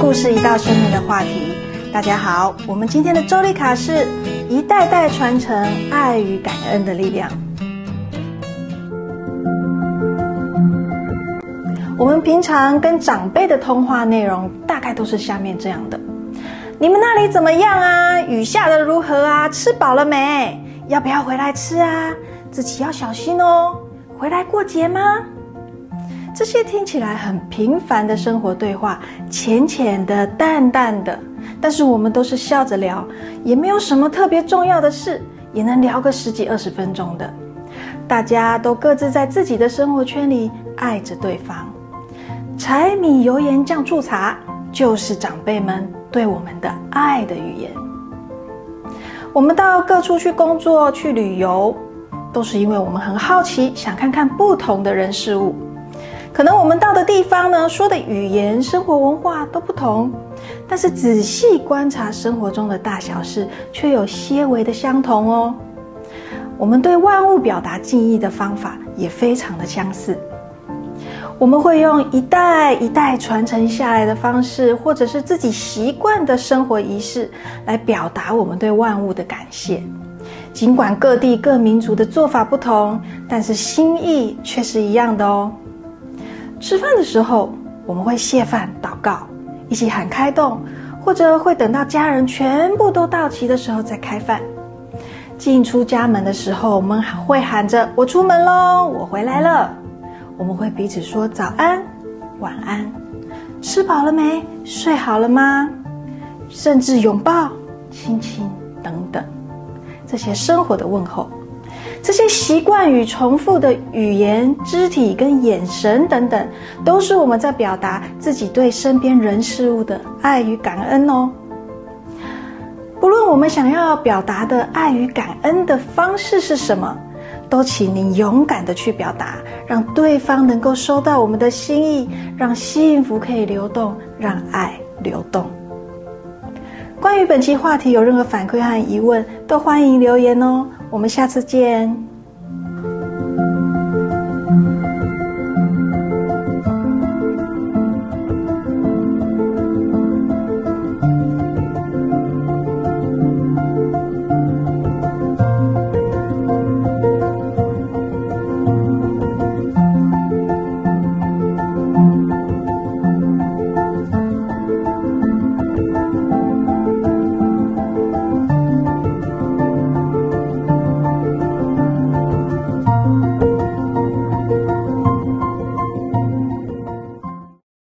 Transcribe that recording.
故事，一道生命的话题。大家好，我们今天的周丽卡是一代代传承爱与感恩的力量。我们平常跟长辈的通话内容，大概都是下面这样的：你们那里怎么样啊？雨下的如何啊？吃饱了没？要不要回来吃啊？自己要小心哦。回来过节吗？这些听起来很平凡的生活对话，浅浅的、淡淡的，但是我们都是笑着聊，也没有什么特别重要的事，也能聊个十几二十分钟的。大家都各自在自己的生活圈里爱着对方。柴米油盐酱醋茶，就是长辈们对我们的爱的语言。我们到各处去工作、去旅游，都是因为我们很好奇，想看看不同的人事物。可能我们到的地方呢，说的语言、生活文化都不同，但是仔细观察生活中的大小事，却有些微的相同哦。我们对万物表达敬意的方法也非常的相似。我们会用一代一代传承下来的方式，或者是自己习惯的生活仪式，来表达我们对万物的感谢。尽管各地各民族的做法不同，但是心意却是一样的哦。吃饭的时候，我们会谢饭、祷告，一起喊开动，或者会等到家人全部都到齐的时候再开饭。进出家门的时候，我们会喊着“我出门喽，我回来了”。我们会彼此说早安、晚安，吃饱了没？睡好了吗？甚至拥抱、亲亲等等，这些生活的问候。这些习惯与重复的语言、肢体跟眼神等等，都是我们在表达自己对身边人事物的爱与感恩哦。不论我们想要表达的爱与感恩的方式是什么，都请您勇敢的去表达，让对方能够收到我们的心意，让幸福可以流动，让爱流动。关于本期话题有任何反馈和疑问，都欢迎留言哦。我们下次见。